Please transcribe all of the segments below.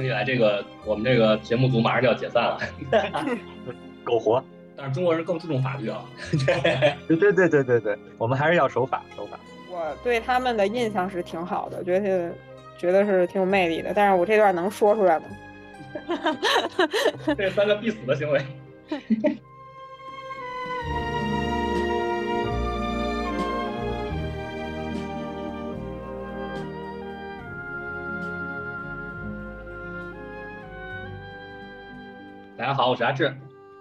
听起来这个我们这个节目组马上就要解散了，苟活。但是中国人更注重法律啊。对对对对对对，我们还是要守法守法。我对他们的印象是挺好的，觉得觉得是挺有魅力的。但是我这段能说出来吗？这三个必死的行为。家好，我是阿志。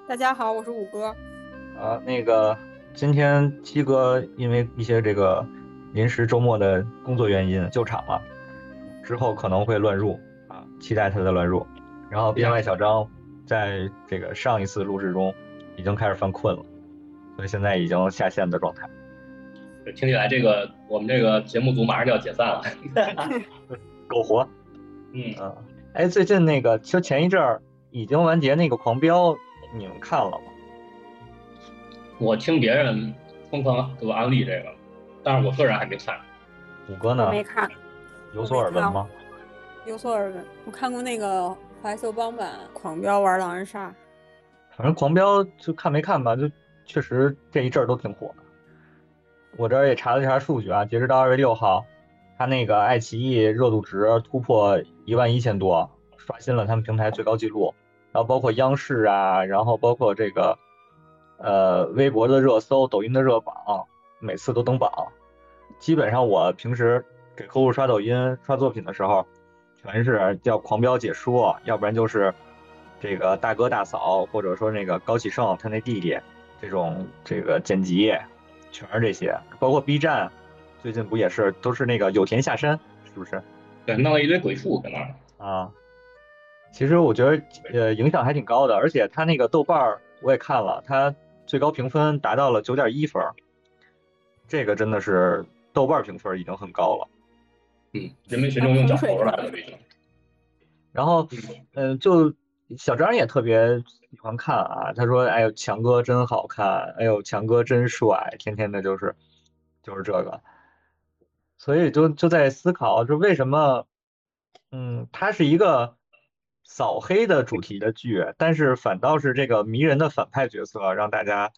大家好，我是五哥。啊，那个今天七哥因为一些这个临时周末的工作原因救场了，之后可能会乱入啊，期待他的乱入。然后编外小张在这个上一次录制中已经开始犯困了，所以现在已经下线的状态。听起来这个我们这个节目组马上就要解散了。苟活。嗯啊，哎，最近那个就前一阵儿。已经完结那个狂飙，你们看了吗？我听别人疯狂给我安利这个，但是我个人还没看。五哥呢？没看。有所耳闻吗？有所耳闻，我看过那个怀秀帮版《狂飙玩狼人杀》。反正狂飙就看没看吧，就确实这一阵儿都挺火的。我这儿也查了一下数据啊，截止到二月六号，它那个爱奇艺热度值突破一万一千多。刷新了他们平台最高纪录，然后包括央视啊，然后包括这个，呃，微博的热搜、抖音的热榜，每次都登榜。基本上我平时给客户刷抖音、刷作品的时候，全是叫狂飙解说，要不然就是这个大哥大嫂，或者说那个高启盛他那弟弟这种这个剪辑，全是这些。包括 B 站，最近不也是都是那个有田下山，是不是？对，弄了一堆鬼畜搁那儿啊。其实我觉得，呃，影响还挺高的，而且他那个豆瓣儿我也看了，他最高评分达到了九点一分，这个真的是豆瓣评分已经很高了。嗯，人民群众用脚投了然后，嗯，就小张也特别喜欢看啊，他说：“哎呦，强哥真好看，哎呦，强哥真帅，天天的就是就是这个。”所以就就在思考，就为什么，嗯，他是一个。扫黑的主题的剧，但是反倒是这个迷人的反派角色让大家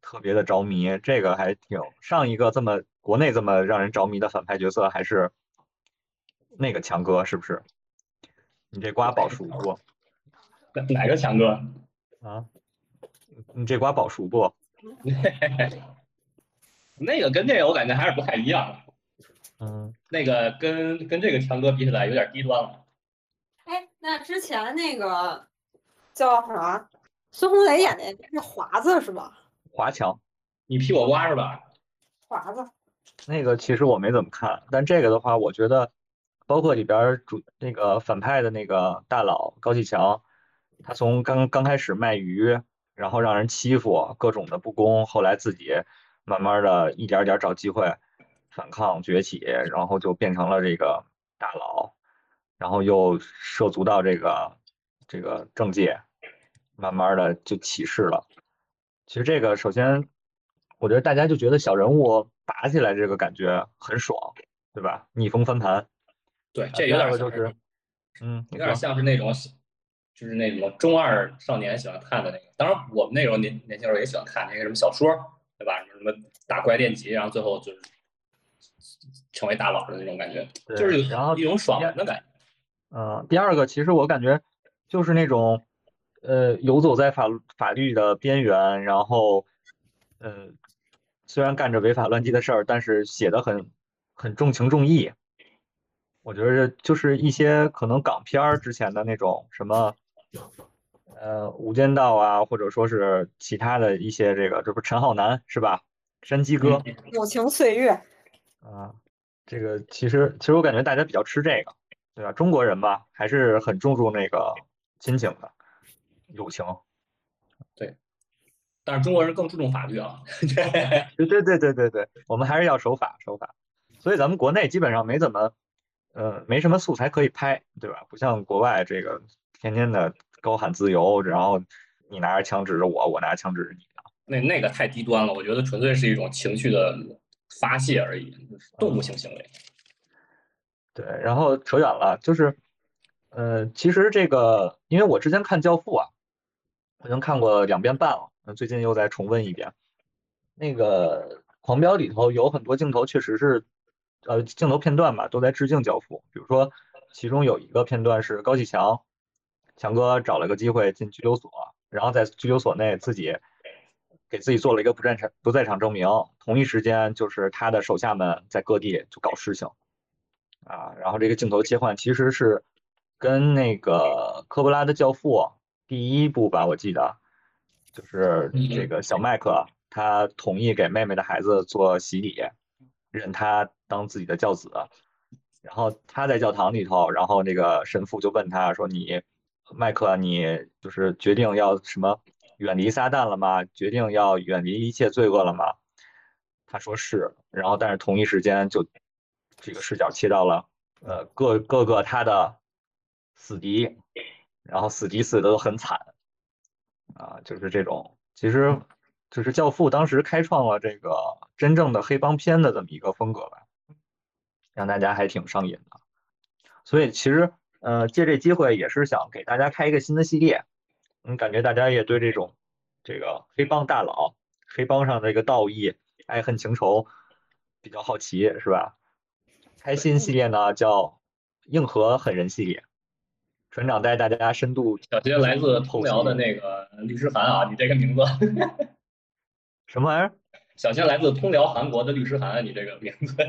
特别的着迷，这个还挺上一个这么国内这么让人着迷的反派角色还是那个强哥是不是？你这瓜保熟不？哪个强哥？啊？你这瓜保熟不？那个跟这个我感觉还是不太一样。嗯，那个跟跟这个强哥比起来有点低端了。那之前那个叫啥？孙红雷演的是华子是吧？华强，你替我挖是吧？华子，那个其实我没怎么看，但这个的话，我觉得包括里边主那个反派的那个大佬高启强，他从刚刚开始卖鱼，然后让人欺负，各种的不公，后来自己慢慢的一点点找机会反抗崛起，然后就变成了这个大佬。然后又涉足到这个这个政界，慢慢的就起势了。其实这个首先，我觉得大家就觉得小人物打起来这个感觉很爽，对吧？逆风翻盘。对，这有点就是，嗯，有点像是那种，就是那种中二少年喜欢看的那个。当然，我们那时候年年轻时候也喜欢看那个什么小说，对吧？什么打怪练级，然后最后就是成为大佬的那种感觉，就是然后一种爽文的感觉。嗯，第二个其实我感觉就是那种，呃，游走在法法律的边缘，然后，呃，虽然干着违法乱纪的事儿，但是写的很很重情重义。我觉得就是一些可能港片儿之前的那种什么，呃，《无间道》啊，或者说是其他的一些这个，这不陈浩南是吧？山鸡哥，友情岁月。啊，这个其实其实我感觉大家比较吃这个。对吧？中国人吧，还是很注重那个亲情的友情。对，但是中国人更注重法律啊。对对对对对对，我们还是要守法守法。所以咱们国内基本上没怎么，呃，没什么素材可以拍，对吧？不像国外这个天天的高喊自由，然后你拿着枪指着我，我拿着枪指着你那那个太低端了，我觉得纯粹是一种情绪的发泄而已，动物性行为。对，然后扯远了，就是，呃，其实这个，因为我之前看《教父》啊，我已经看过两遍半了，最近又再重温一遍。那个《狂飙》里头有很多镜头，确实是，呃，镜头片段吧，都在致敬《教父》。比如说，其中有一个片段是高启强，强哥找了个机会进拘留所，然后在拘留所内自己给自己做了一个不在场不在场证明。同一时间，就是他的手下们在各地就搞事情，啊，然后这个镜头切换其实是。跟那个科波拉的《教父》第一部吧，我记得就是这个小麦克，他同意给妹妹的孩子做洗礼，认他当自己的教子。然后他在教堂里头，然后那个神父就问他说：“你麦克，你就是决定要什么远离撒旦了吗？决定要远离一切罪恶了吗？”他说是。然后但是同一时间就这个视角切到了呃各各个他的。死敌，然后死敌死的都很惨，啊，就是这种，其实就是《教父》当时开创了这个真正的黑帮片的这么一个风格吧，让大家还挺上瘾的。所以其实，呃，借这机会也是想给大家开一个新的系列，嗯，感觉大家也对这种这个黑帮大佬、黑帮上这个道义、爱恨情仇比较好奇，是吧？开心系列呢，叫《硬核狠人》系列。船长带大家深度。小学来自通辽的那个律师函啊，你这个名字 什么玩意儿？小学来自通辽韩国的律师函，你这个名字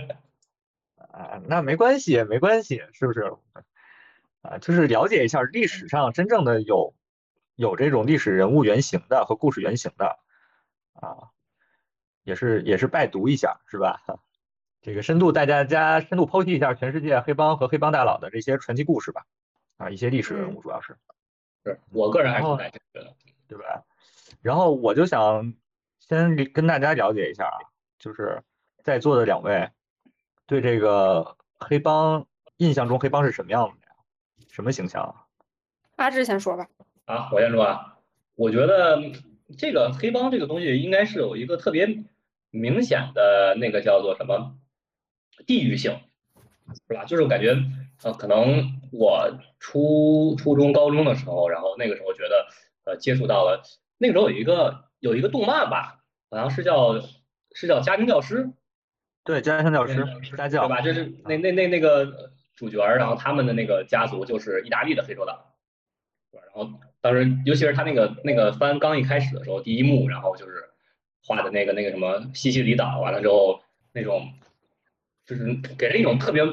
啊，那没关系，没关系，是不是？啊，就是了解一下历史上真正的有有这种历史人物原型的和故事原型的啊，也是也是拜读一下，是吧？这个深度带大家深度剖析一下全世界黑帮和黑帮大佬的这些传奇故事吧。啊，一些历史人物主要是，是我个人还是感兴趣的，对吧？然后我就想先跟大家了解一下啊，就是在座的两位对这个黑帮印象中黑帮是什么样的呀？什么形象？阿志先说吧。啊，我先说啊，我觉得这个黑帮这个东西应该是有一个特别明显的那个叫做什么地域性，是吧？就是我感觉。呃，可能我初初中、高中的时候，然后那个时候觉得，呃，接触到了，那个时候有一个有一个动漫吧，好像是叫是叫家庭教师，对，家庭教师，家教，对吧？就是那那那那个主角，然后他们的那个家族就是意大利的黑手党，然后当时尤其是他那个那个番刚一开始的时候，第一幕，然后就是画的那个那个什么西西里岛，完了之后那种就是给人一种特别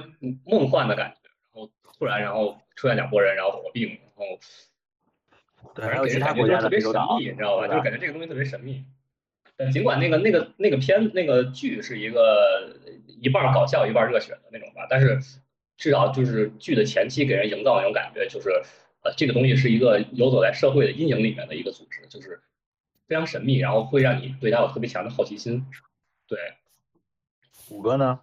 梦幻的感觉。然后突然，然后出现两拨人，然后火并，然后反正给人感觉就特别神秘，你知道吧？就是感觉这个东西特别神秘。但尽管那个那个那个片那个剧是一个一半搞笑一半热血的那种吧，但是至少就是剧的前期给人营造那种感觉，就是呃这个东西是一个游走在社会的阴影里面的一个组织，就是非常神秘，然后会让你对它有特别强的好奇心。对，五哥呢？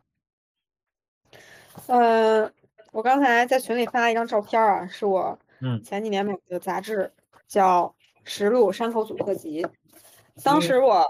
嗯。我刚才在群里发了一张照片啊，是我前几年买的杂志，叫《实录山口组特辑》。当时我，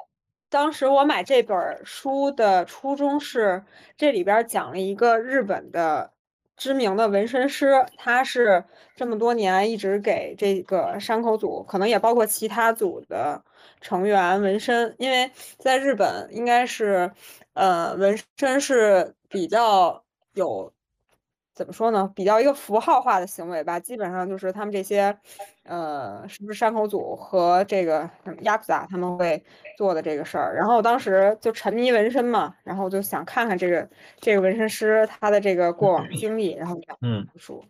当时我买这本书的初衷是，这里边讲了一个日本的知名的纹身师，他是这么多年一直给这个山口组，可能也包括其他组的成员纹身，因为在日本应该是，呃，纹身是比较有。怎么说呢？比较一个符号化的行为吧，基本上就是他们这些，呃，是不是山口组和这个亚库萨他们会做的这个事儿。然后当时就沉迷纹身嘛，然后就想看看这个这个纹身师他的这个过往经历，然后嗯，书。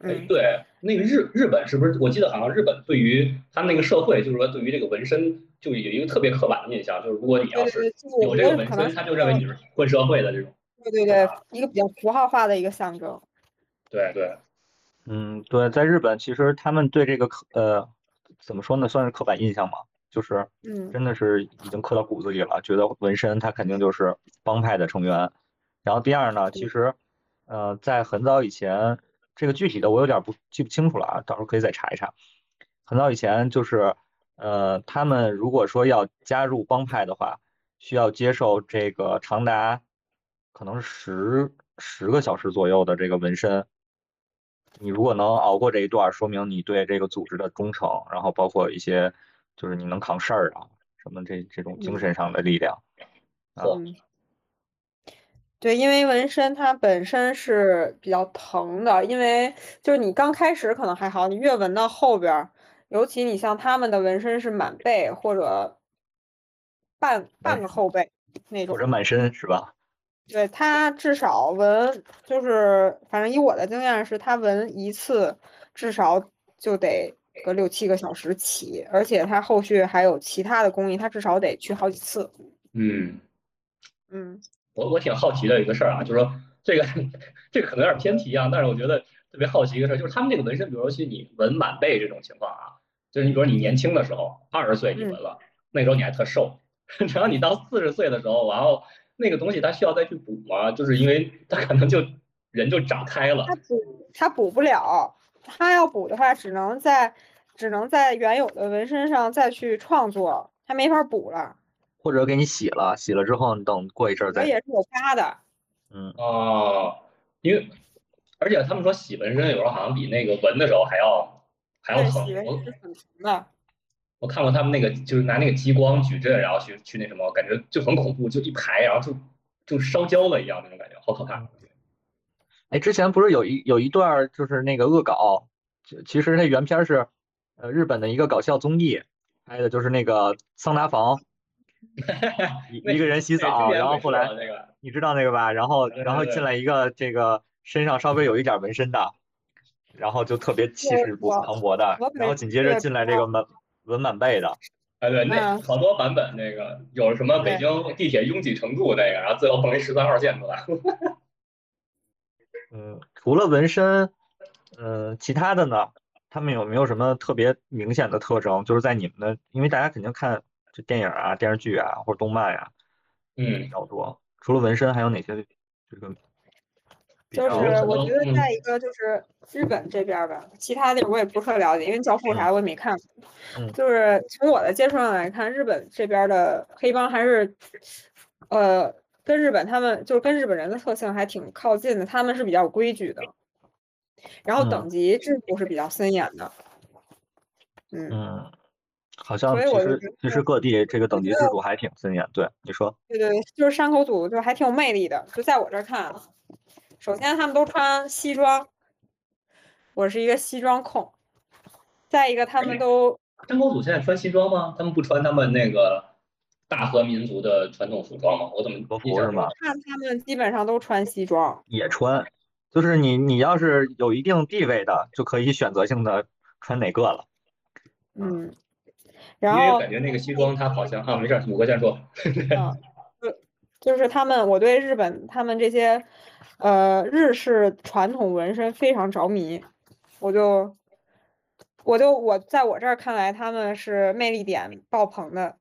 哎，对，那个日日本是不是？我记得好像日本对于他们那个社会，就是说对于这个纹身，就有一个特别刻板的印象，就是如果你要是有这个纹身，他就认为你是混社会的这种。对对对，一个比较符号化的一个象征。对对，嗯，对，在日本其实他们对这个刻呃怎么说呢，算是刻板印象嘛，就是嗯，真的是已经刻到骨子里了，觉得纹身他肯定就是帮派的成员。然后第二呢，其实呃在很早以前，这个具体的我有点不记不清楚了啊，到时候可以再查一查。很早以前就是呃他们如果说要加入帮派的话，需要接受这个长达。可能十十个小时左右的这个纹身，你如果能熬过这一段，说明你对这个组织的忠诚，然后包括一些就是你能扛事儿啊，什么这这种精神上的力量。嗯，对，因为纹身它本身是比较疼的，因为就是你刚开始可能还好，你越纹到后边，尤其你像他们的纹身是满背或者半半个后背那种，或者满身是吧？对他至少纹就是，反正以我的经验是，他纹一次至少就得个六七个小时起，而且他后续还有其他的工艺，他至少得去好几次。嗯嗯，我我挺好奇的一个事儿啊，就是说这个这个可能有点偏题啊，但是我觉得特别好奇一个事儿，就是他们这个纹身，比如说你纹满背这种情况啊，就是你比如说你年轻的时候二十岁你纹了，那时候你还特瘦，然后你到四十岁的时候，然后。那个东西它需要再去补吗？就是因为它可能就人就长开了。它补它补不了，它要补的话，只能在只能在原有的纹身上再去创作，它没法补了。或者给你洗了，洗了之后你等过一阵再。也是有疤的。嗯哦，因为而且他们说洗纹身有时候好像比那个纹的时候还要还要疼。洗纹是很疼的。我看过他们那个，就是拿那个激光矩阵，然后去去那什么，感觉就很恐怖，就一排，然后就就烧焦了一样那种感觉，好可怕。哎，之前不是有一有一段就是那个恶搞，其实那原片是呃日本的一个搞笑综艺拍的，就是那个桑拿房，一一个人洗澡，然后后来你知道那个吧？然后然后进来一个这个身上稍微有一点纹身的，然后就特别气势不磅礴的，然后紧接着进来这个门。纹满背的，哎对，那好多版本，那个有什么北京地铁拥挤程度那个，然后最后蹦一十三号线出来。嗯，除了纹身，嗯，其他的呢？他们有没有什么特别明显的特征？就是在你们的，因为大家肯定看这电影啊、电视剧啊或者动漫呀，嗯，比较多。除了纹身，还有哪些这个？就是我觉得在一个就是日本这边吧，其他地儿我也不特了解，因为教父啥我也没看过。就是从我的接触上来看，日本这边的黑帮还是，呃，跟日本他们就是跟日本人的特性还挺靠近的，他们是比较有规矩的，然后等级制度是比较森严的。嗯，好像其实其实各地这个等级制度还挺森严。对，你说。对对，就是山口组就还挺有魅力的，就在我这儿看。首先，他们都穿西装，我是一个西装控。再一个，他们都山口组现在穿西装吗？他们不穿他们那个大和民族的传统服装吗？我怎么不是吗？看他们基本上都穿西装，也穿，就是你你要是有一定地位的，就可以选择性的穿哪个了。嗯，然后感觉那个西装它好像啊，没事，五个先说。就是他们，我对日本他们这些，呃，日式传统纹身非常着迷，我就，我就我在我这儿看来，他们是魅力点爆棚的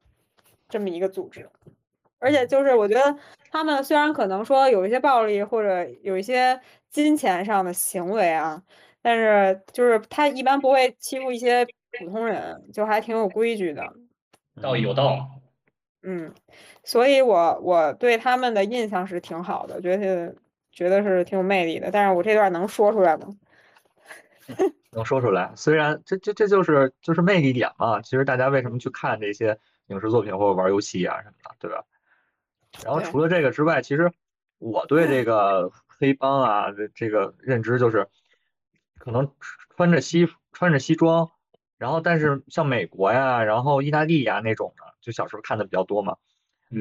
这么一个组织，而且就是我觉得他们虽然可能说有一些暴力或者有一些金钱上的行为啊，但是就是他一般不会欺负一些普通人，就还挺有规矩的，道义有道。嗯，所以我我对他们的印象是挺好的，觉得觉得是挺有魅力的。但是我这段能说出来吗？能说出来。虽然这这这就是就是魅力点嘛。其实大家为什么去看这些影视作品或者玩游戏啊什么的，对吧？然后除了这个之外，其实我对这个 黑帮啊这这个认知就是，可能穿着西穿着西装，然后但是像美国呀，然后意大利呀那种的。就小时候看的比较多嘛，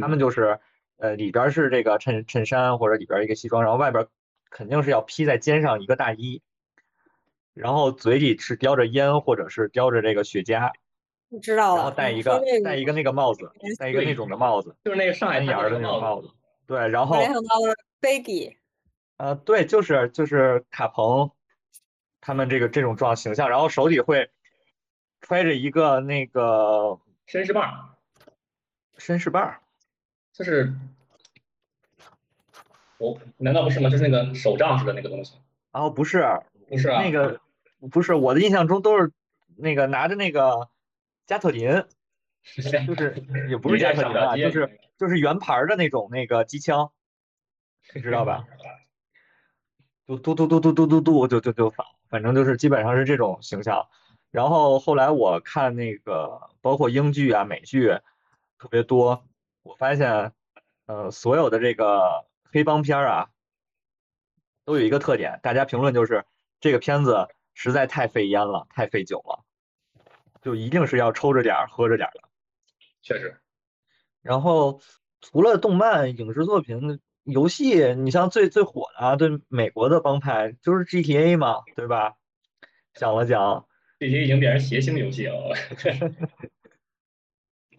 他们就是，呃，里边是这个衬衬衫或者里边一个西装，然后外边肯定是要披在肩上一个大衣，然后嘴里是叼着烟或者是叼着这个雪茄，你知道然后戴一个戴一个那个帽子，戴一个那种的帽子，就是那个上海檐的那种帽子，对，然后联想到了 Baggy，呃，对，就是就是卡彭，他们这个这种状形象，然后手里会揣着一个那个绅士棒。绅士棒，就是我难道不是吗？就是那个手杖似的那个东西。哦，不是，不是啊，那个不是，我的印象中都是那个拿着那个加特林，就是也不是加特林啊，就是就是圆盘的那种那个机枪，你知道吧？嘟嘟嘟嘟嘟嘟嘟嘟就就就反反正就是基本上是这种形象。然后后来我看那个包括英剧啊、美剧特别多，我发现，呃，所有的这个黑帮片啊，都有一个特点，大家评论就是这个片子实在太费烟了，太费酒了，就一定是要抽着点儿、喝着点儿的。确实。然后除了动漫、影视作品。游戏，你像最最火的啊，对美国的帮派就是 GTA 嘛，对吧？讲了讲，GTA 已经变成谐星游戏了。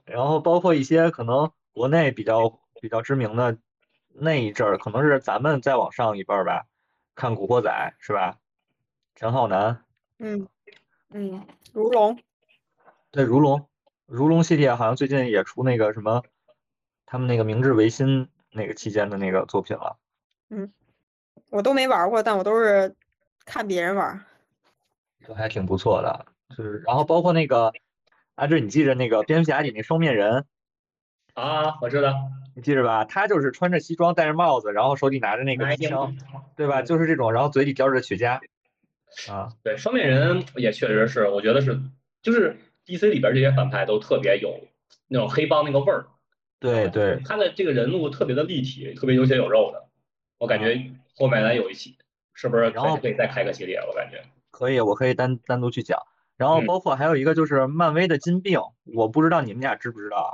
然后包括一些可能国内比较比较知名的那一阵儿，可能是咱们再往上一辈儿吧，看《古惑仔》是吧？陈浩南，嗯嗯，如龙，对如龙，如龙系列好像最近也出那个什么，他们那个明治维新。那个期间的那个作品了，嗯，我都没玩过，但我都是看别人玩，都还挺不错的。就是，然后包括那个阿志，你记着那个蝙蝠侠里那双面人啊？我知道，你记着吧？他就是穿着西装，戴着帽子，然后手里拿着那个枪，对吧？就是这种，然后嘴里叼着雪茄啊。对，双面人也确实是，我觉得是，就是 DC 里边这些反派都特别有那种黑帮那个味儿。对对，他的这个人物特别的立体，特别有血有肉的，我感觉后面咱有一期是不是然后可以再开个系列？我感觉可以，我可以单单独去讲。然后包括还有一个就是漫威的金并，我不知道你们俩知不知道啊？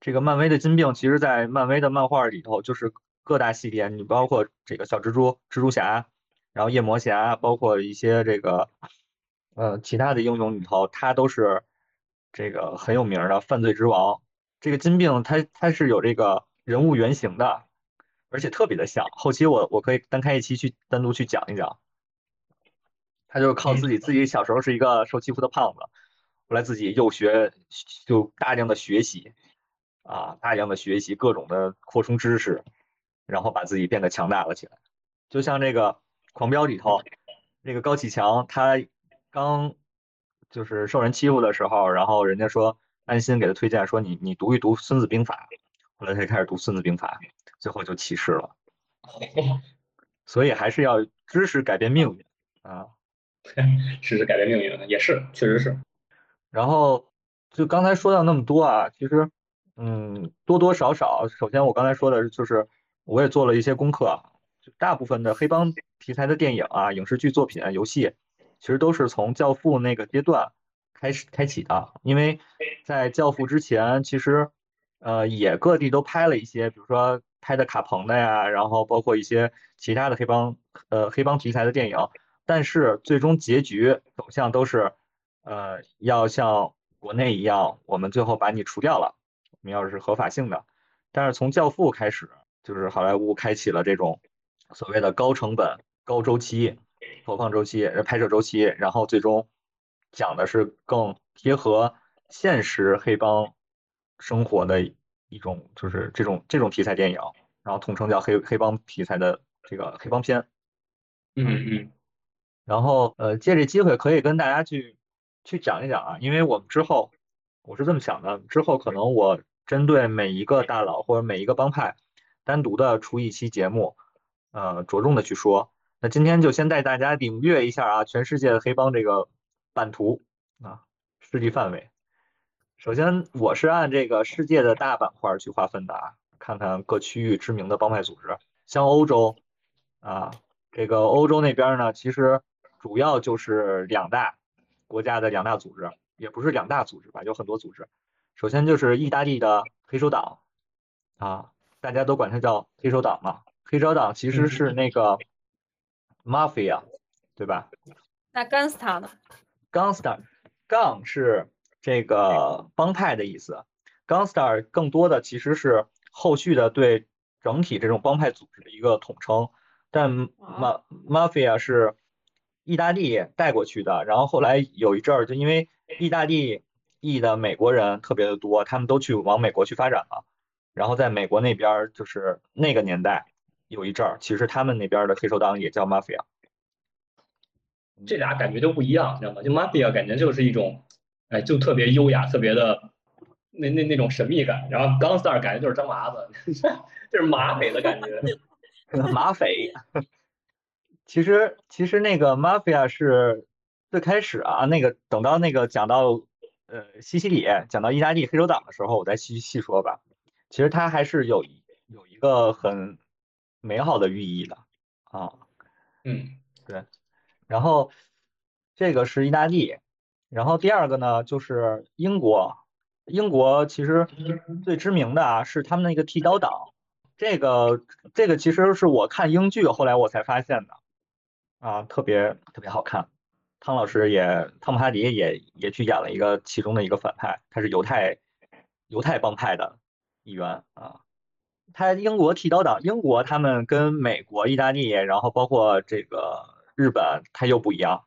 这个漫威的金病，其实在漫威的漫画里头，就是各大系列，你包括这个小蜘蛛、蜘蛛侠，然后夜魔侠，包括一些这个呃其他的英雄里头，他都是这个很有名的犯罪之王。这个金病它它是有这个人物原型的，而且特别的像。后期我我可以单开一期去单独去讲一讲。他就是靠自己自己小时候是一个受欺负的胖子，后来自己又学就大量的学习啊，大量的学习各种的扩充知识，然后把自己变得强大了起来。就像这个狂飙里头，那个高启强他刚就是受人欺负的时候，然后人家说。安心给他推荐说：“你你读一读《孙子兵法》，后来他开始读《孙子兵法》，最后就起事了。所以还是要知识改变命运啊！知识改变命运也是，确实是。然后就刚才说到那么多啊，其实嗯，多多少少，首先我刚才说的就是，我也做了一些功课，就大部分的黑帮题材的电影啊、影视剧作品、游戏，其实都是从《教父》那个阶段。开始开启的，因为在《教父》之前，其实呃也各地都拍了一些，比如说拍的卡彭的呀，然后包括一些其他的黑帮呃黑帮题材的电影，但是最终结局走向都是呃要像国内一样，我们最后把你除掉了，我们要是合法性的。但是从《教父》开始，就是好莱坞开启了这种所谓的高成本、高周期投放周期、拍摄周期，然后最终。讲的是更贴合现实黑帮生活的一种，就是这种这种题材电影，然后统称叫黑黑帮题材的这个黑帮片。嗯嗯。然后呃，借这机会可以跟大家去去讲一讲啊，因为我们之后我是这么想的，之后可能我针对每一个大佬或者每一个帮派单独的出一期节目，呃，着重的去说。那今天就先带大家领略一下啊，全世界的黑帮这个。版图啊，势力范围。首先，我是按这个世界的大板块去划分的啊，看看各区域知名的帮派组织。像欧洲啊，这个欧洲那边呢，其实主要就是两大国家的两大组织，也不是两大组织吧，有很多组织。首先就是意大利的黑手党啊，大家都管它叫黑手党嘛。黑手党其实是那个 mafia，对吧？那 gangster 呢？Gangster，杠是这个帮派的意思。Gangster 更多的其实是后续的对整体这种帮派组织的一个统称。但 ma mafia 是意大利带过去的，然后后来有一阵儿就因为意大利裔的美国人特别的多，他们都去往美国去发展了。然后在美国那边就是那个年代有一阵儿，其实他们那边的黑手党也叫 mafia。这俩感觉都不一样，你知道吗？就 mafia 感觉就是一种，哎，就特别优雅，特别的那那那种神秘感。然后 gangster 感觉就是张麻子，就是马匪的感觉。马匪。其实其实那个 mafia 是最开始啊，那个等到那个讲到呃西西里，讲到意大利黑手党的时候，我再细细说吧。其实它还是有有一个很美好的寓意的啊。嗯，对。然后这个是意大利，然后第二个呢就是英国。英国其实最知名的啊是他们那个剃刀党，这个这个其实是我看英剧后来我才发现的。啊，特别特别好看，汤老师也，汤姆哈迪也也去演了一个其中的一个反派，他是犹太犹太帮派的一员啊。他英国剃刀党，英国他们跟美国、意大利，然后包括这个日本，他又不一样。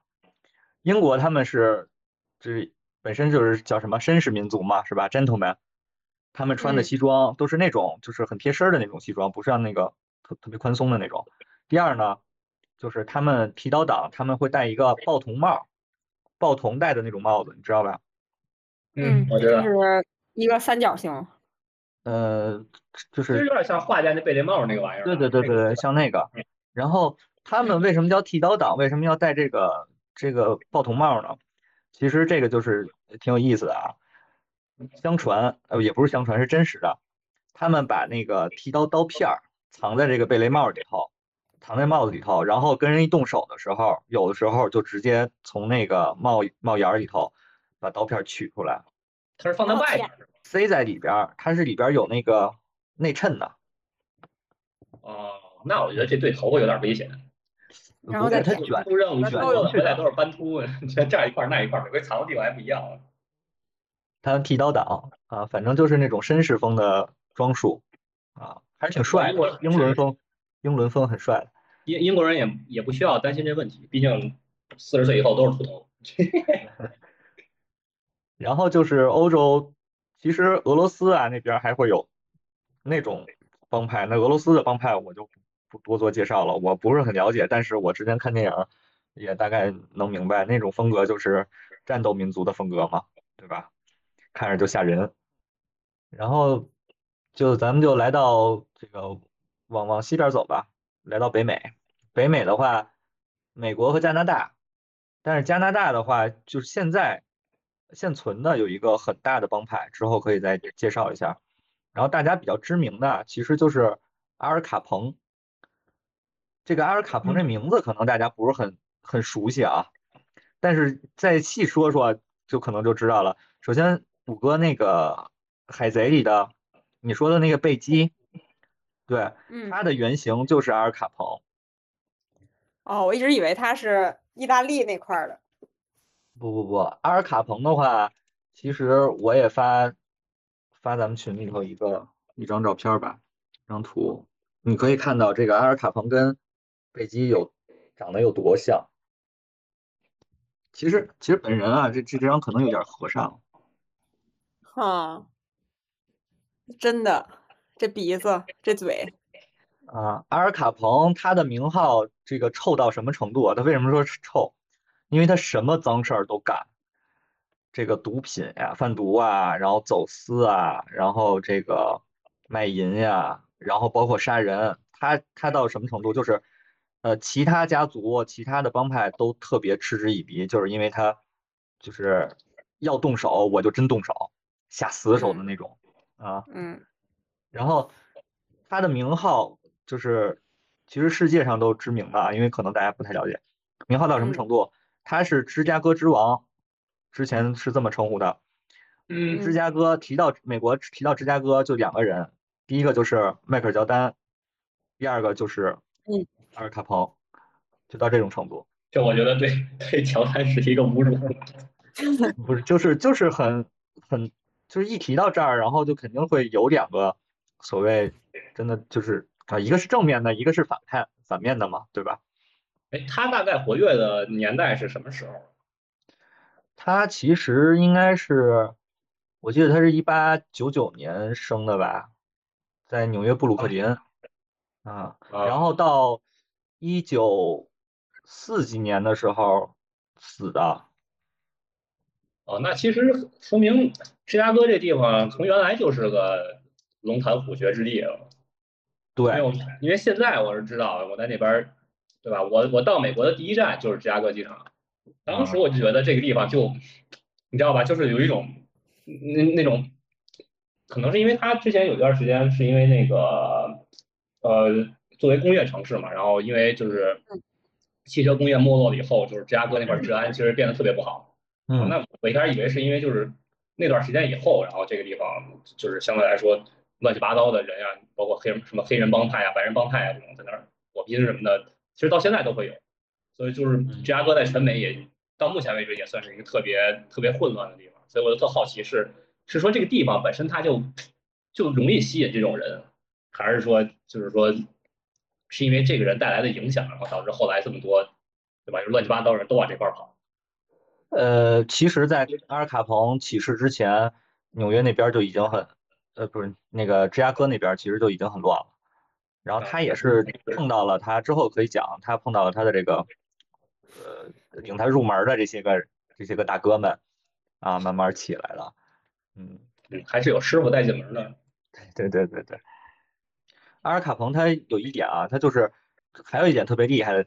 英国他们是就是本身就是叫什么绅士民族嘛，是吧？gentleman，他们穿的西装都是那种就是很贴身的那种西装，不是像那个特特别宽松的那种。第二呢。就是他们剃刀党，他们会戴一个报童帽，报童戴的那种帽子，你知道吧？嗯，我知道，就是一个三角形。呃，就是有点像画家那贝雷帽那个玩意儿。对对对对，像那个。然后他们为什么叫剃刀党？为什么要戴这个这个报童帽呢？其实这个就是挺有意思的啊。相传，呃，也不是相传，是真实的。他们把那个剃刀刀片儿藏在这个贝雷帽里头。藏在帽子里头，然后跟人一动手的时候，有的时候就直接从那个帽帽檐里头把刀片取出来。它是放在外边，塞在里边，它是里边有那个内衬的。哦，那我觉得这对头发有点危险。然后再它卷，出任务卷回来都是斑秃，你看这一块那一块，每回藏的地方还不一样。他剃刀党啊，反正就是那种绅士风的装束啊，还是挺帅的，英伦风。英伦风很帅，英英国人也也不需要担心这问题，毕竟四十岁以后都是秃头。然后就是欧洲，其实俄罗斯啊那边还会有那种帮派，那俄罗斯的帮派我就不多做介绍了，我不是很了解，但是我之前看电影也大概能明白，那种风格就是战斗民族的风格嘛，对吧？看着就吓人。然后就咱们就来到这个。往往西边走吧，来到北美。北美的话，美国和加拿大，但是加拿大的话，就是现在现存的有一个很大的帮派，之后可以再介绍一下。然后大家比较知名的，其实就是阿尔卡彭。这个阿尔卡彭这名字可能大家不是很很熟悉啊，但是再细说说，就可能就知道了。首先，谷歌那个海贼里的你说的那个贝基。对，它的原型就是阿尔卡彭。哦，我一直以为他是意大利那块的。不不不，阿尔卡彭的话，其实我也发发咱们群里头一个一张照片吧，一张图，你可以看到这个阿尔卡彭跟贝基有长得有多像。其实其实本人啊，这这张可能有点和善了。哈，真的。这鼻子，这嘴，啊，阿尔卡彭他的名号这个臭到什么程度啊？他为什么说是臭？因为他什么脏事儿都干，这个毒品呀、贩毒啊，然后走私啊，然后这个卖淫呀，然后包括杀人，他他到什么程度？就是，呃，其他家族、其他的帮派都特别嗤之以鼻，就是因为他就是要动手，我就真动手，下死手的那种啊。嗯。然后他的名号就是，其实世界上都知名的，因为可能大家不太了解，名号到什么程度？他是芝加哥之王，之前是这么称呼的。嗯，芝加哥提到美国提到芝加哥就两个人，第一个就是迈克尔乔丹，第二个就是嗯阿尔卡彭，就到这种程度。这我觉得对 对乔丹是一个侮辱。不是，就是就是很很就是一提到这儿，然后就肯定会有两个。所谓真的就是啊，一个是正面的，一个是反派反面的嘛，对吧？哎，他大概活跃的年代是什么时候？他其实应该是，我记得他是一八九九年生的吧，在纽约布鲁克林啊，然后到一九四几年的时候死的。哦，那其实说明芝加哥这地方从原来就是个。龙潭虎穴之地，对，因为因为现在我是知道我在那边对吧？我我到美国的第一站就是芝加哥机场，当时我就觉得这个地方就，你知道吧，就是有一种那那种，可能是因为它之前有一段时间是因为那个呃作为工业城市嘛，然后因为就是汽车工业没落了以后，就是芝加哥那块治安其实变得特别不好。嗯，那我一开始以为是因为就是那段时间以后，然后这个地方就是相对来说乱七八糟的人啊，包括黑人什么黑人帮派啊、白人帮派啊这种在那儿火拼什么的。其实到现在都会有，所以就是芝加哥在全美也到目前为止也算是一个特别特别混乱的地方，所以我就特好奇是是说这个地方本身它就就容易吸引这种人，还是说就是说是因为这个人带来的影响，然后导致后来这么多对吧？就乱七八糟人都往这块跑。呃，其实，在阿尔卡彭起事之前，纽约那边就已经很呃不是那个芝加哥那边其实就已经很乱了。然后他也是碰到了，他之后可以讲，他碰到了他的这个，呃，领他入门的这些个这些个大哥们，啊，慢慢起来了，嗯，还是有师傅带进门的。对对对对，阿尔卡彭他有一点啊，他就是还有一点特别厉害的，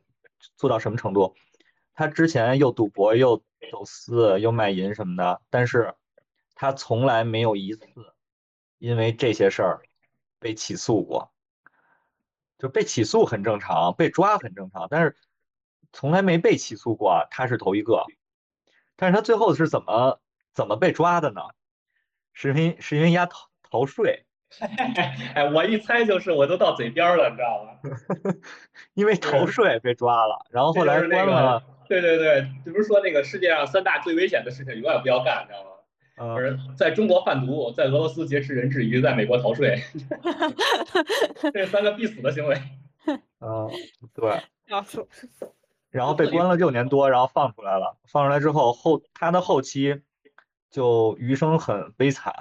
做到什么程度？他之前又赌博又走私又卖淫什么的，但是他从来没有一次因为这些事儿被起诉过。就被起诉很正常，被抓很正常，但是从来没被起诉过，他是头一个。但是他最后是怎么怎么被抓的呢？是因为是因为压逃逃税。哎，我一猜就是我都到嘴边了，你知道吗？因为逃税被抓了，然后后来关了。对对对，这不是说那个世界上三大最危险的事情永远不要干，你知道吗？呃，在中国贩毒，在俄罗斯劫持人质，以及在美国逃税，这三个必死的行为。嗯，对。要死。然后被关了六年多，然后放出来了。放出来之后，后他的后期就余生很悲惨，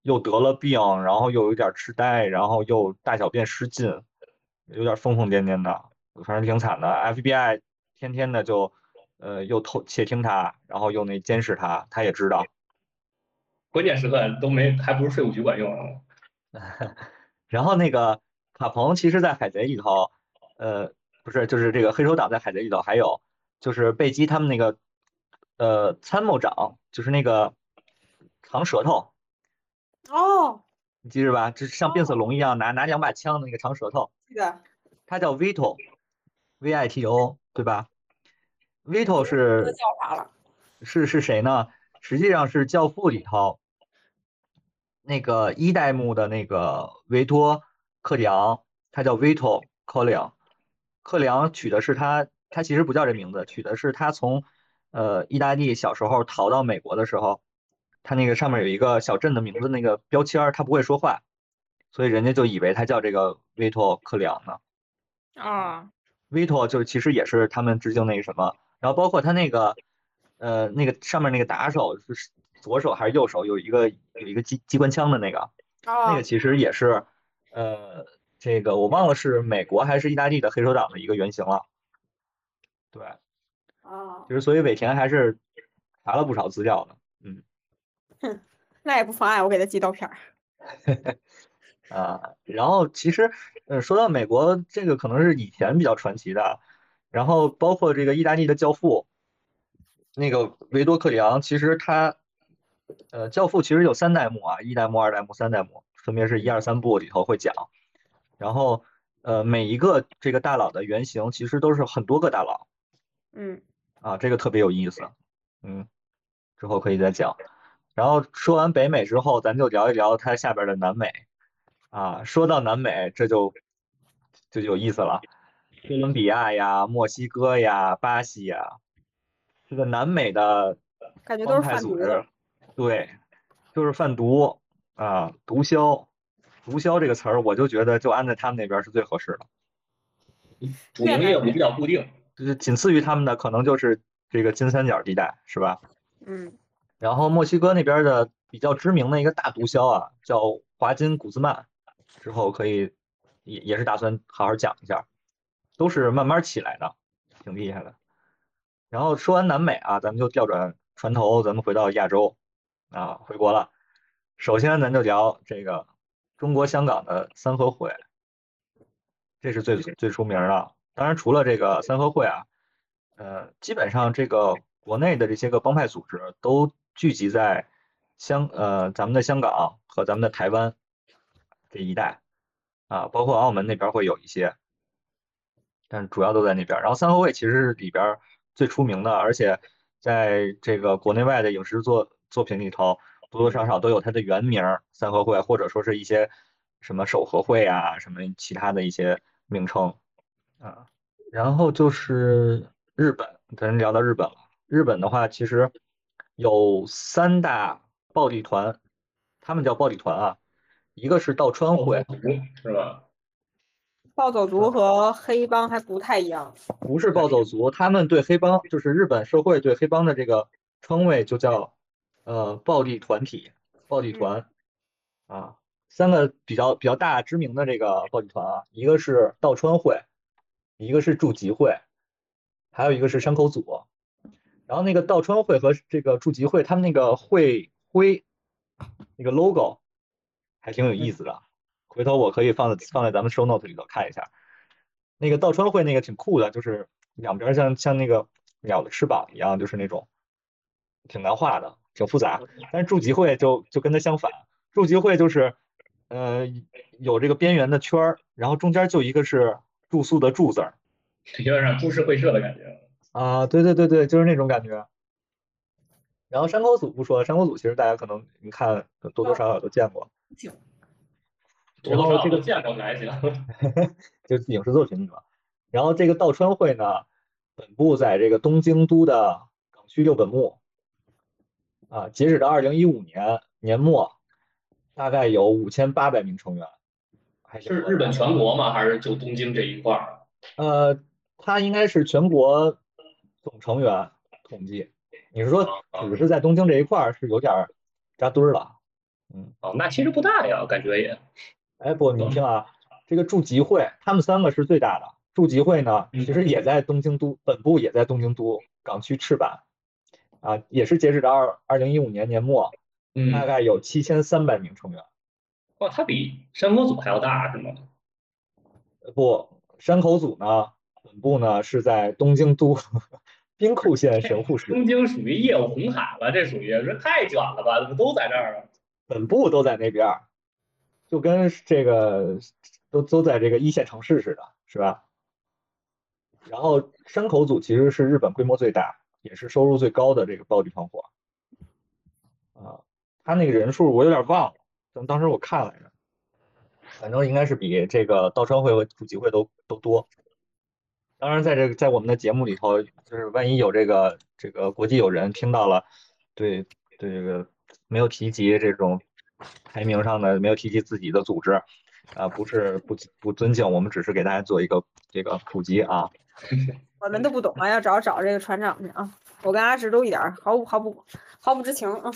又得了病，然后又有点痴呆，然后又大小便失禁，有点疯疯癫癫的，反正挺惨的。FBI 天天的就呃又偷窃听他，然后又那监视他，他也知道。关键时刻都没，还不如税务局管用。然后那个卡彭，其实，在海贼里头，呃，不是，就是这个黑手党在海贼里头，还有就是贝基他们那个，呃，参谋长，就是那个长舌头。哦。你记着吧，就是像变色龙一样，拿拿两把枪的那个长舌头。记得。他叫 Vito，V I T O，对吧？Vito 是。叫啥了？是是谁呢？实际上是《教父》里头那个一代目的那个维托克里昂，他叫维托克里昂。克里昂取的是他，他其实不叫这名字，取的是他从呃意大利小时候逃到美国的时候，他那个上面有一个小镇的名字那个标签，他不会说话，所以人家就以为他叫这个维托克里昂呢。啊，维托就是其实也是他们致敬那个什么，然后包括他那个。呃，那个上面那个打手是左手还是右手？有一个有一个机机关枪的那个，那个其实也是，呃，这个我忘了是美国还是意大利的黑手党的一个原型了。对，啊，就是所以尾田还是查了不少资料的，嗯，哼，那也不妨碍我给他寄刀片儿。啊，然后其实，呃，说到美国，这个可能是以前比较传奇的，然后包括这个意大利的教父。那个维多克里昂其实他，呃，教父其实有三代目啊，一代目、二代目、三代目，分别是一二三部里头会讲。然后，呃，每一个这个大佬的原型其实都是很多个大佬。嗯。啊，这个特别有意思。嗯。之后可以再讲。然后说完北美之后，咱就聊一聊它下边的南美。啊，说到南美，这就就有意思了。哥伦比亚呀，墨西哥呀，巴西呀。这个南美的感觉都是贩毒，对，就是贩毒啊，毒枭，毒枭这个词儿，我就觉得就安在他们那边是最合适的。主营业务比较固定，就是仅次于他们的可能就是这个金三角地带，是吧？嗯。然后墨西哥那边的比较知名的一个大毒枭啊，叫华金古兹曼，之后可以也也是打算好好讲一下，都是慢慢起来的，挺厉害的。然后说完南美啊，咱们就调转船头，咱们回到亚洲啊，回国了。首先，咱就聊这个中国香港的三合会，这是最最出名的。当然除了这个三合会啊，呃，基本上这个国内的这些个帮派组织都聚集在香呃咱们的香港和咱们的台湾这一带啊，包括澳门那边会有一些，但主要都在那边。然后三合会其实是里边最出名的，而且在这个国内外的影视作作品里头，多多少少都有它的原名三合会，或者说是一些什么手合会啊，什么其他的一些名称啊。然后就是日本，咱聊到日本了。日本的话，其实有三大暴力团，他们叫暴力团啊，一个是道川会，是吧？暴走族和黑帮还不太一样。不是暴走族，他们对黑帮，就是日本社会对黑帮的这个称谓就叫呃暴力团体、暴力团啊。三个比较比较大知名的这个暴力团啊，一个是道川会。一个是筑吉会，还有一个是山口组，然后那个道川会和这个筑吉会，他们那个会徽那个 logo 还挺有意思的，回头我可以放在放在咱们 show note 里头看一下。那个倒川会那个挺酷的，就是两边像像那个鸟的翅膀一样，就是那种挺难画的，挺复杂。但是筑集会就就跟它相反，筑集会就是呃有这个边缘的圈儿，然后中间就一个是。住宿的住字儿，有点像株式会社的感觉啊！对对对对，就是那种感觉。然后山口组不说，山口组其实大家可能你看多多少少都见过。然后这个见过还行，就影视作品里嘛。然后这个道川会呢，本部在这个东京都的港区六本木啊，截止到二零一五年年末，大概有五千八百名成员。是日本全国吗？还是就东京这一块儿？呃，它应该是全国总成员统计。你是说只是在东京这一块儿是有点扎堆儿了？嗯，哦，那其实不大呀，感觉也。哎，不，你听啊，这个祝集会他们三个是最大的。祝集会呢，其实也在东京都本部，也在东京都港区赤坂啊，也是截止到二二零一五年年末，大概有七千三百名成员。哇，它比山口组还要大是吗？不，山口组呢，本部呢是在东京都兵库县神户市。东京属于业务红海了，这属于这太卷了吧？怎么都在这儿啊？本部都在那边，就跟这个都都在这个一线城市似的，是吧？然后山口组其实是日本规模最大，也是收入最高的这个暴力团伙。啊，他那个人数我有点忘了。咱当时我看来着，反正应该是比这个道川会和主集会都都多。当然，在这个在我们的节目里头，就是万一有这个这个国际友人听到了，对对这个没有提及这种排名上呢，没有提及自己的组织，啊，不是不不尊敬，我们只是给大家做一个这个普及啊。我们都不懂啊，要找找这个船长去啊。我跟阿石都一点毫不毫不毫不知情啊。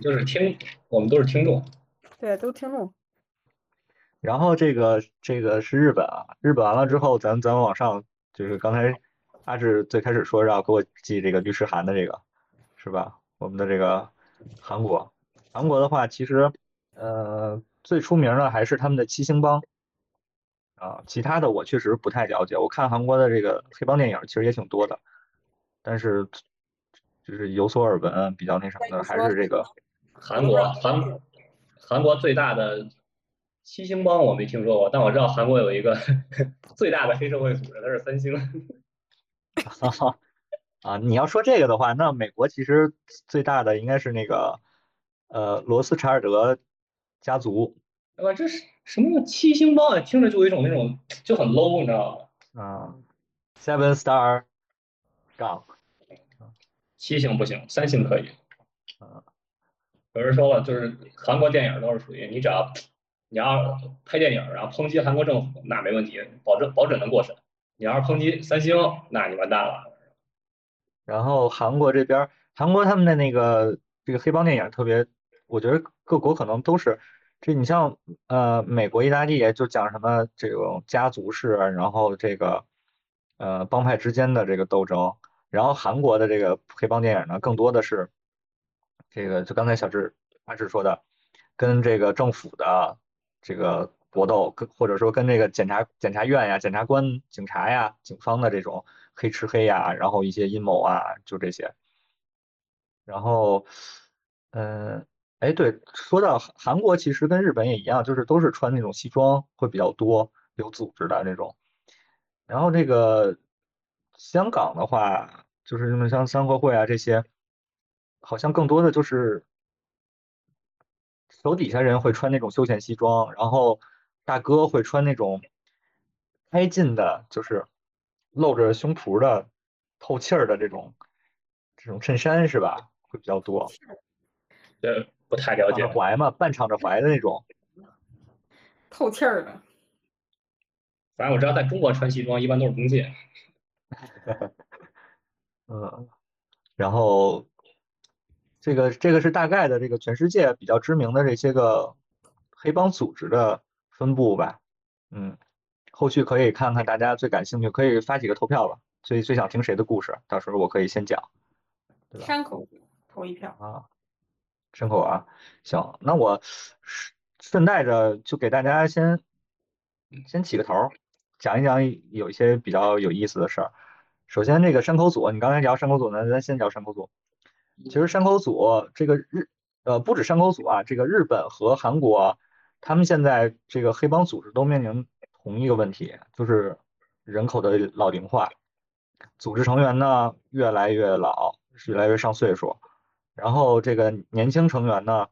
就是听，我们都是听众，对，都听众。然后这个这个是日本啊，日本完了之后，咱咱往上，就是刚才阿志最开始说要给我寄这个律师函的这个，是吧？我们的这个韩国，韩国的话，其实呃最出名的还是他们的七星帮啊，其他的我确实不太了解。我看韩国的这个黑帮电影其实也挺多的，但是。就是有所耳闻，比较那什么的，还是这个韩国韩韩国最大的七星帮我没听说过，但我知道韩国有一个 最大的黑社会组织，它是三星。啊，你要说这个的话，那美国其实最大的应该是那个呃罗斯柴尔德家族。对吧？这是什么七星帮啊？听着就有一种那种就很 low，你知道吗？啊，Seven Star Gang。七星不行，三星可以。啊，有人说了，就是韩国电影都是属于你只要你要拍电影，然后抨击韩国政府，那没问题，保证保准能过审。你要是抨击三星，那你完蛋了。然后韩国这边，韩国他们的那个这个黑帮电影特别，我觉得各国可能都是这。你像呃美国、意大利就讲什么这种家族式，然后这个呃帮派之间的这个斗争。然后韩国的这个黑帮电影呢，更多的是这个，就刚才小智阿志说的，跟这个政府的这个搏斗，跟或者说跟这个检察检察院呀、检察官、警察呀、警方的这种黑吃黑呀，然后一些阴谋啊，就这些。然后，嗯，哎，对，说到韩国，其实跟日本也一样，就是都是穿那种西装会比较多，有组织的那种。然后这个香港的话，就是什么像三合会啊这些，好像更多的就是手底下人会穿那种休闲西装，然后大哥会穿那种开襟的，就是露着胸脯的、透气儿的这种这种衬衫，是吧？会比较多。对，不太了解。敞怀嘛，半敞着怀的那种，透气儿的。反正我知道，在中国穿西装一般都是中介。嗯，然后这个这个是大概的这个全世界比较知名的这些个黑帮组织的分布吧。嗯，后续可以看看大家最感兴趣，可以发几个投票吧。最最想听谁的故事？到时候我可以先讲，对吧？山口投一票啊，山口啊，行，那我顺带着就给大家先先起个头。讲一讲有一些比较有意思的事儿。首先，这个山口组，你刚才聊山口组呢，咱先聊山口组。其实山口组这个日呃不止山口组啊，这个日本和韩国，他们现在这个黑帮组织都面临同一个问题，就是人口的老龄化，组织成员呢越来越老，越来越上岁数，然后这个年轻成员呢，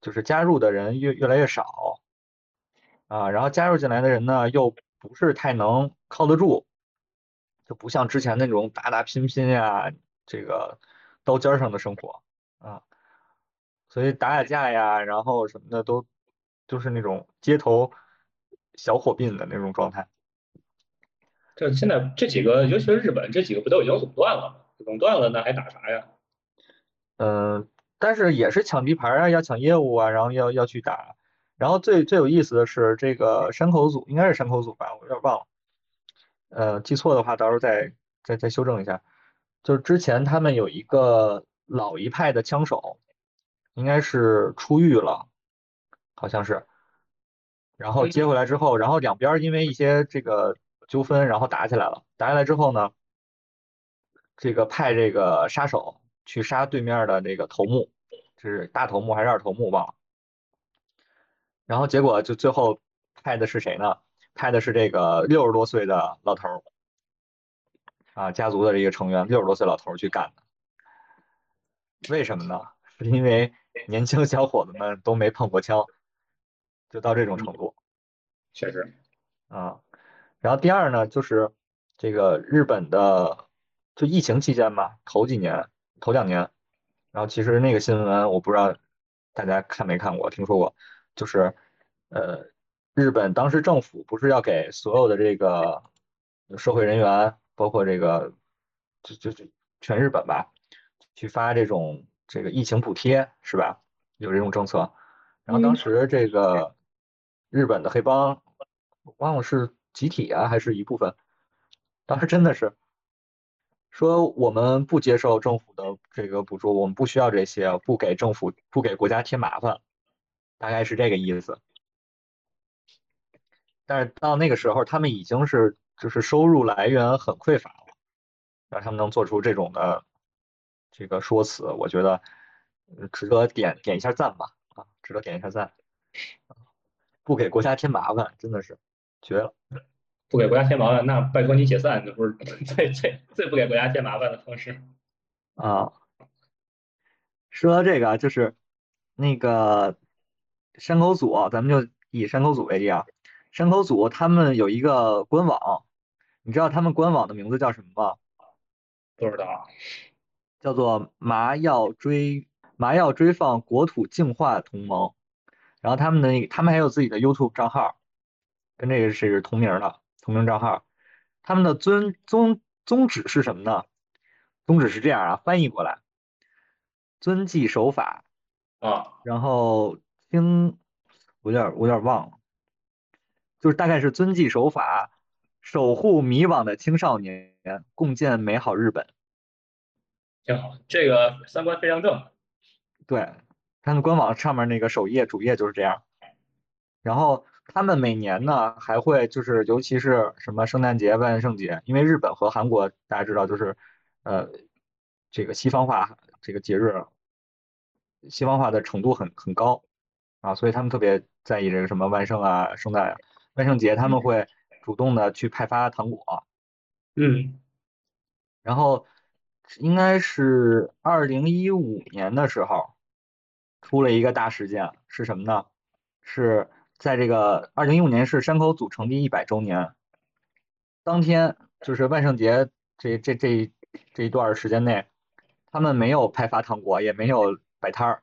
就是加入的人越越来越少啊，然后加入进来的人呢又。不是太能靠得住，就不像之前那种打打拼拼呀，这个刀尖上的生活啊，所以打打架呀，然后什么的都就是那种街头小火并的那种状态。这现在这几个，尤其是日本这几个，不都已经垄断了吗？垄断了，那还打啥呀？嗯，但是也是抢地盘啊，要抢业务啊，然后要要去打。然后最最有意思的是这个山口组，应该是山口组吧，我有点忘了，呃，记错的话到时候再再再修正一下。就是之前他们有一个老一派的枪手，应该是出狱了，好像是，然后接回来之后，然后两边因为一些这个纠纷，然后打起来了。打起来之后呢，这个派这个杀手去杀对面的这个头目，是大头目还是二头目忘了。然后结果就最后派的是谁呢？派的是这个六十多岁的老头儿啊，家族的这个成员，六十多岁老头儿去干的。为什么呢？是因为年轻小伙子们都没碰过枪，就到这种程度。确实。啊，然后第二呢，就是这个日本的，就疫情期间嘛，头几年、头两年，然后其实那个新闻我不知道大家看没看过，听说过。就是，呃，日本当时政府不是要给所有的这个社会人员，包括这个，就就就全日本吧，去发这种这个疫情补贴，是吧？有这种政策。然后当时这个日本的黑帮，忘了是集体啊，还是一部分，当时真的是说我们不接受政府的这个补助，我们不需要这些，不给政府，不给国家添麻烦。大概是这个意思，但是到那个时候，他们已经是就是收入来源很匮乏了，让他们能做出这种的这个说辞，我觉得值得点点一下赞吧，啊，值得点一下赞，不给国家添麻烦，真的是绝了，不给国家添麻烦，那拜托你解散，那不是最最最不给国家添麻烦的方式啊。说到这个，就是那个。山口组，咱们就以山口组为例啊。山口组他们有一个官网，你知道他们官网的名字叫什么吗？不知道。叫做麻药追麻药追放国土净化同盟。然后他们的他们还有自己的 YouTube 账号，跟这个是同名的同名账号。他们的宗宗宗旨是什么呢？宗旨是这样啊，翻译过来：遵纪守法啊，然后。听，我有点我有点忘了，就是大概是遵纪守法，守护迷惘的青少年，共建美好日本。挺好，这个三观非常正。对，他们官网上面那个首页主页就是这样。然后他们每年呢还会就是，尤其是什么圣诞节、万圣节，因为日本和韩国大家知道就是，呃，这个西方化这个节日，西方化的程度很很高啊，所以他们特别在意这个什么万圣啊、圣诞、万圣节，他们会主动的去派发糖果。嗯，然后应该是二零一五年的时候，出了一个大事件，是什么呢？是。在这个二零一五年是山口组成立一百周年，当天就是万圣节这这这这一段时间内，他们没有派发糖果，也没有摆摊儿，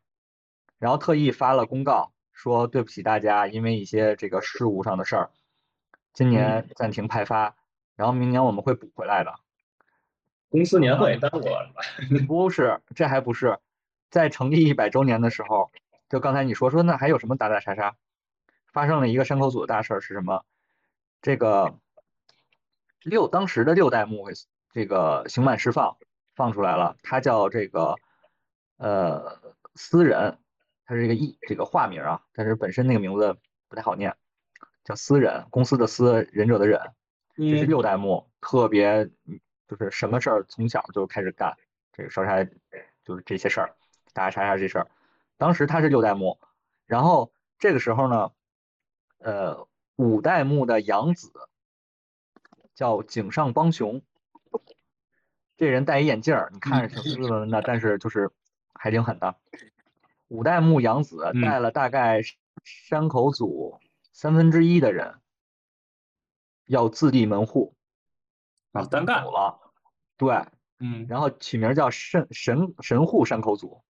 然后特意发了公告说对不起大家，因为一些这个事务上的事儿，今年暂停派发，然后明年我们会补回来的。公司年会耽误了？不是，这还不是，在成立一百周年的时候，就刚才你说说那还有什么打打杀杀？发生了一个山口组的大事儿是什么？这个六当时的六代目这个刑满释放放出来了，他叫这个呃私人，他是一个艺这个化名啊，但是本身那个名字不太好念，叫私人公司的私忍者的忍，这是六代目，特别就是什么事儿从小就开始干，这个烧杀就是这些事儿，打打杀杀这事儿，当时他是六代目，然后这个时候呢。呃，五代目的养子叫井上邦雄，这人戴一眼镜儿，你看着挺斯文的，但是就是还挺狠的。五代目养子带了大概山口组三分之一的人，要自立门户啊，单干了，对，嗯，然后取名叫神神神户山口组，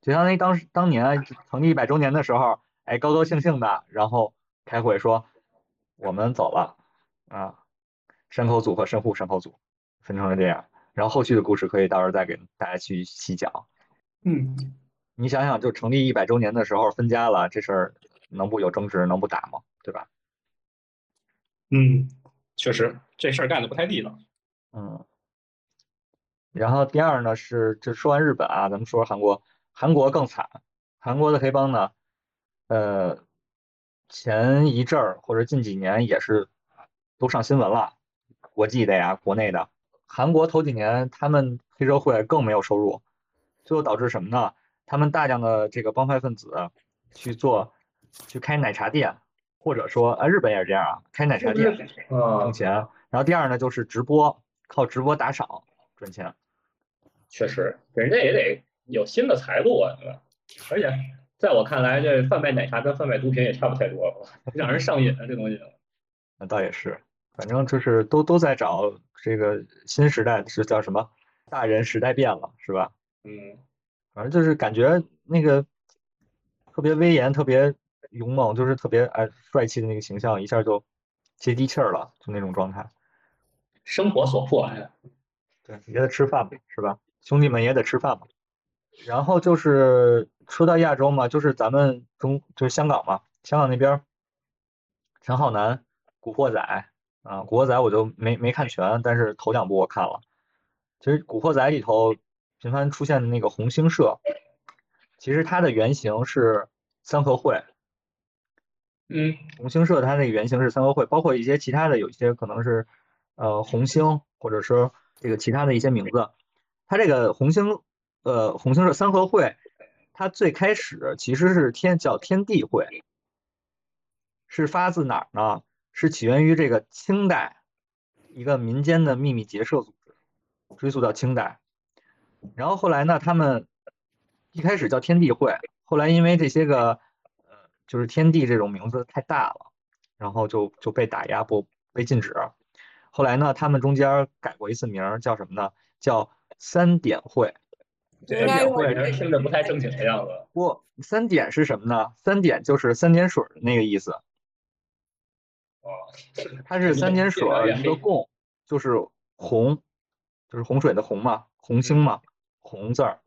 就相当于当时当年成立一百周年的时候，哎，高高兴兴的，然后。开会说，我们走了啊，山口组和神户山口组分成了这样，然后后续的故事可以到时候再给大家去细讲。嗯，你想想，就成立一百周年的时候分家了，这事儿能不有争执，能不打吗？对吧？嗯，确实这事儿干的不太地道。嗯，然后第二呢是，就说完日本啊，咱们说韩国，韩国更惨，韩国的黑帮呢，呃。前一阵儿或者近几年也是都上新闻了，国际的呀，国内的。韩国头几年他们黑社会更没有收入，最后导致什么呢？他们大量的这个帮派分子去做，去开奶茶店，或者说啊，日本也是这样啊，开奶茶店挣钱。然后第二呢，就是直播，靠直播打赏赚钱。确实，人家也得有新的财路啊，对吧？而且。在我看来，这贩卖奶茶跟贩卖毒品也差不太多，让人上瘾啊，这东西。那倒也是，反正就是都都在找这个新时代是叫什么？大人时代变了，是吧？嗯，反正就是感觉那个特别威严、特别勇猛，就是特别哎帅气的那个形象，一下就接地气儿了，就那种状态。生活所迫，对，也得吃饭呗，是吧？兄弟们也得吃饭嘛。然后就是说到亚洲嘛，就是咱们中就是香港嘛，香港那边陈浩南、古惑仔啊，古惑仔我就没没看全，但是头两部我看了。其实古惑仔里头频繁出现的那个红星社，其实它的原型是三合会。嗯，红星社它那个原型是三合会，包括一些其他的，有一些可能是呃红星，或者说这个其他的一些名字。它这个红星。呃，红星社三合会，它最开始其实是天叫天地会，是发自哪儿呢？是起源于这个清代一个民间的秘密结社组织，追溯到清代。然后后来呢，他们一开始叫天地会，后来因为这些个呃，就是天地这种名字太大了，然后就就被打压不被禁止。后来呢，他们中间改过一次名，叫什么呢？叫三点会。三点会听着不太正经的样子。不，三点是什么呢？三点就是三点水的那个意思。哦，它是三点水一个共，就是洪，就是洪水的洪嘛，洪星嘛，洪字儿。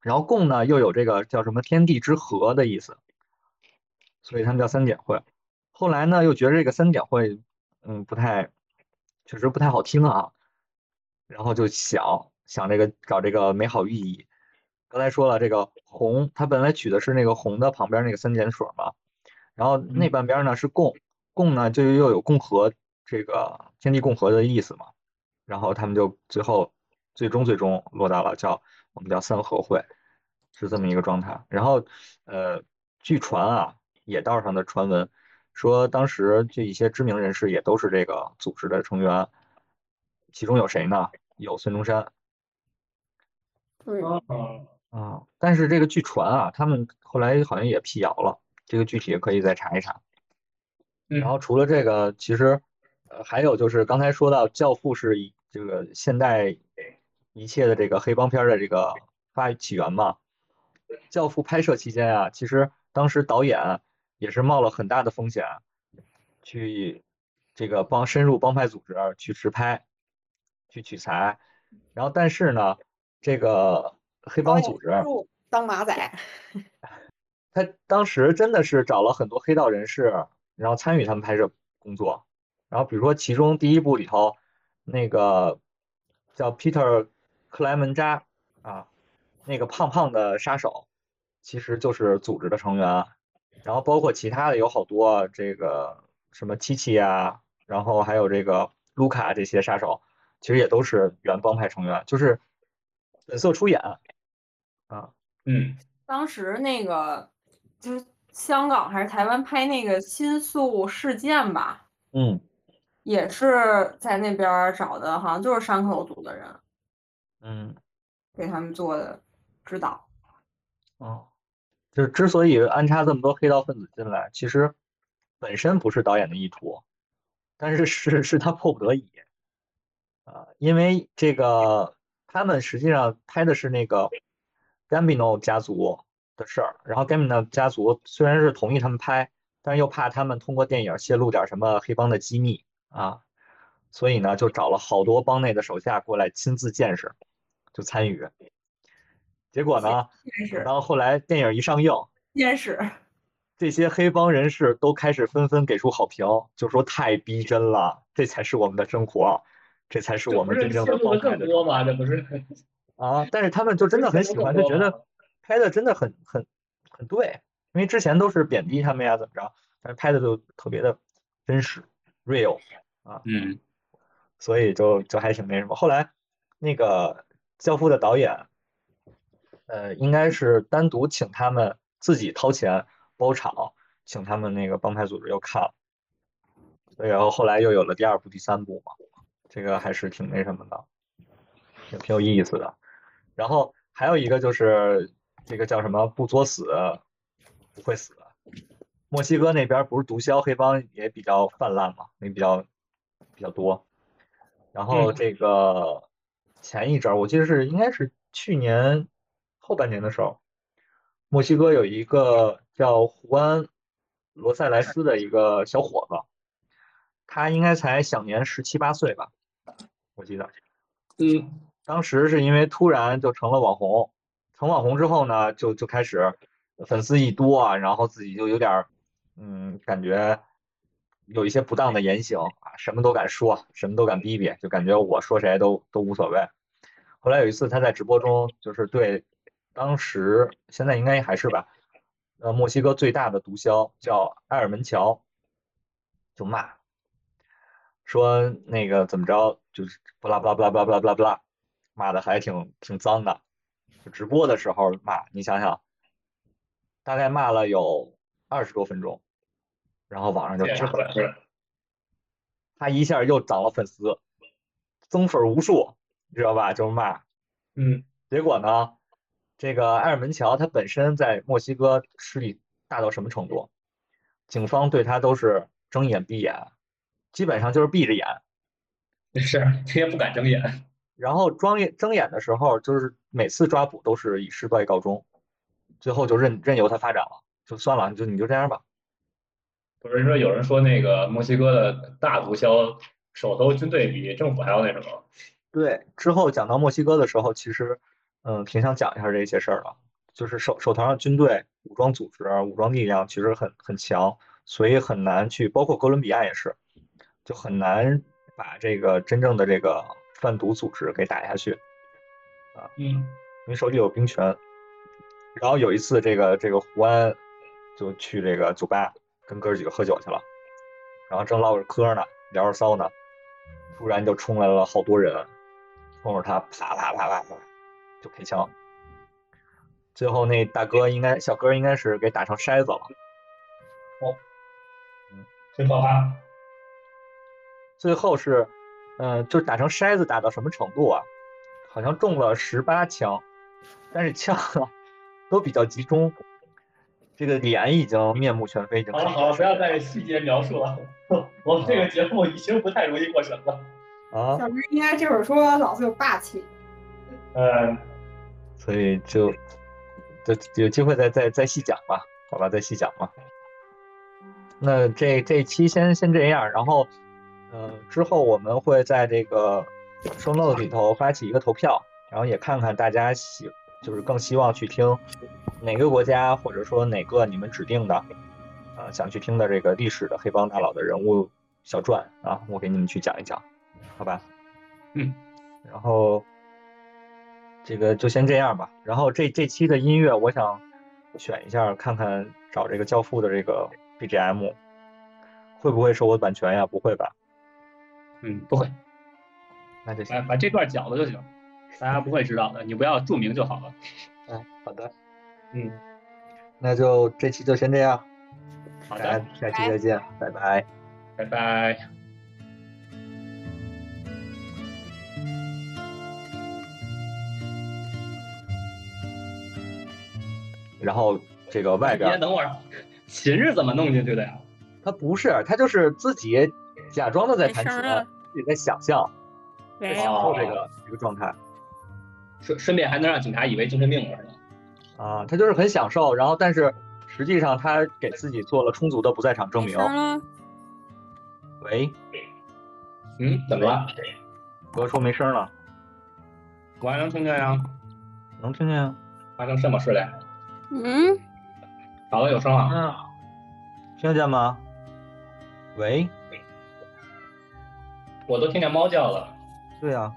然后共呢又有这个叫什么天地之和的意思，所以他们叫三点会。后来呢又觉得这个三点会，嗯，不太，确实不太好听啊，然后就想。想这个找这个美好寓意，刚才说了这个红，它本来取的是那个红的旁边那个三点水嘛，然后那半边呢是共，共呢就又有共和这个天地共和的意思嘛，然后他们就最后最终最终落到了叫我们叫三合会，是这么一个状态。然后呃，据传啊，野道上的传闻说，当时这一些知名人士也都是这个组织的成员，其中有谁呢？有孙中山。对。啊，但是这个据传啊，他们后来好像也辟谣了，这个具体可以再查一查。然后除了这个，其实呃还有就是刚才说到《教父》是以这个现代一切的这个黑帮片的这个发起源嘛，《教父》拍摄期间啊，其实当时导演也是冒了很大的风险去这个帮深入帮派组织去实拍，去取材，然后但是呢，这个。黑帮组织当马仔，他当时真的是找了很多黑道人士，然后参与他们拍摄工作。然后比如说其中第一部里头，那个叫 Peter 克莱门扎啊，那个胖胖的杀手，其实就是组织的成员。然后包括其他的有好多这个什么七七啊，然后还有这个卢卡这些杀手，其实也都是原帮派成员，就是本色出演。啊，嗯，当时那个就是香港还是台湾拍那个新宿事件吧，嗯，也是在那边找的，好像就是山口组的人，嗯，给他们做的指导。哦，就是之所以安插这么多黑道分子进来，其实本身不是导演的意图，但是是是他迫不得已啊，因为这个他们实际上拍的是那个。Gambino 家族的事儿，然后 Gambino 家族虽然是同意他们拍，但是又怕他们通过电影泄露点什么黑帮的机密啊，所以呢就找了好多帮内的手下过来亲自见识，就参与。结果呢，然后后来电影一上映，这些黑帮人士都开始纷纷给出好评，就说太逼真了，这才是我们的生活，这才是我们真正的帮派的。多吗？这不是？啊！但是他们就真的很喜欢，就觉得拍的真的很很很对，因为之前都是贬低他们呀，怎么着？但是拍的就特别的真实，real 啊，嗯，所以就就还挺那什么。后来那个《教父》的导演，呃，应该是单独请他们自己掏钱包场，请他们那个帮派组织又看了，所以然后后来又有了第二部、第三部嘛，这个还是挺那什么的，挺挺有意思的。然后还有一个就是这个叫什么不作死不会死。墨西哥那边不是毒枭黑帮也比较泛滥嘛，也比较比较多。然后这个前一阵儿我记得是应该是去年后半年的时候，墨西哥有一个叫胡安罗塞莱斯的一个小伙子，他应该才享年十七八岁吧，我记得。嗯。当时是因为突然就成了网红，成网红之后呢，就就开始粉丝一多啊，然后自己就有点嗯，感觉有一些不当的言行啊，什么都敢说，什么都敢逼逼，就感觉我说谁都都无所谓。后来有一次他在直播中，就是对当时现在应该还是吧，呃，墨西哥最大的毒枭叫埃尔门乔，就骂，说那个怎么着，就是不啦不啦不啦不啦不啦不啦不啦。骂的还挺挺脏的，直播的时候骂，你想想，大概骂了有二十多分钟，然后网上就炸了，他一下又涨了粉丝，增粉无数，你知道吧？就是骂，嗯，结果呢，这个埃尔门乔他本身在墨西哥势力大到什么程度？警方对他都是睁眼闭眼，基本上就是闭着眼，是，他也不敢睁眼。然后装眼睁眼的时候，就是每次抓捕都是以失败告终，最后就任任由他发展了，就算了，就你就这样吧。不是说有人说那个墨西哥的大毒枭手头军队比政府还要那什么？对，之后讲到墨西哥的时候，其实嗯挺想讲一下这些事儿的，就是手手头上军队武装组织武装力量其实很很强，所以很难去，包括哥伦比亚也是，就很难把这个真正的这个。贩毒组织给打下去，啊，嗯，因为手里有兵权。然后有一次，这个这个胡安就去这个酒吧跟哥几个喝酒去了，然后正唠着嗑呢，聊着骚呢，突然就冲来了好多人，冲着他啪啪啪啪啪就开枪。最后那大哥应该小哥应该是给打成筛子了。哦，嗯，真可怕。最后是，嗯，就打成筛子，打到什么程度啊？好像中了十八枪，但是枪都比较集中。这个脸已经面目全非，已经。好了好了，不要再细节描述了。我们这个节目已经不太容易过审了。啊。小明应该这会儿说老子有霸气。嗯。所以就，就有机会再再再细讲吧，好吧，再细讲吧。那这这期先先这样，然后，呃，之后我们会在这个 show note 里头发起一个投票，然后也看看大家喜，就是更希望去听。哪个国家，或者说哪个你们指定的，啊，想去听的这个历史的黑帮大佬的人物小传啊，我给你们去讲一讲，好吧？嗯，然后这个就先这样吧。然后这这期的音乐，我想选一下，看看找这个教父的这个 BGM 会不会受我版权呀？不会吧？嗯，不会。那就行，把这段讲了就行，大家不会知道的，你不要注明就好了。嗯，好的。嗯，那就这期就先这样，好的，下期再见，拜拜，拜拜。然后这个外边，等会儿，琴是怎么弄进去的呀？他不是，他就是自己假装的在弹琴，自己在想象，在享受这个这个状态，顺顺便还能让警察以为精神病了，是吗？啊，他就是很享受，然后但是实际上他给自己做了充足的不在场证明。喂，嗯，怎么了？哥说没声了。我还能听见呀。能听见呀。发生什么事了？嗯。咋了有声了。嗯。听见吗？喂。我都听见猫叫了。对啊。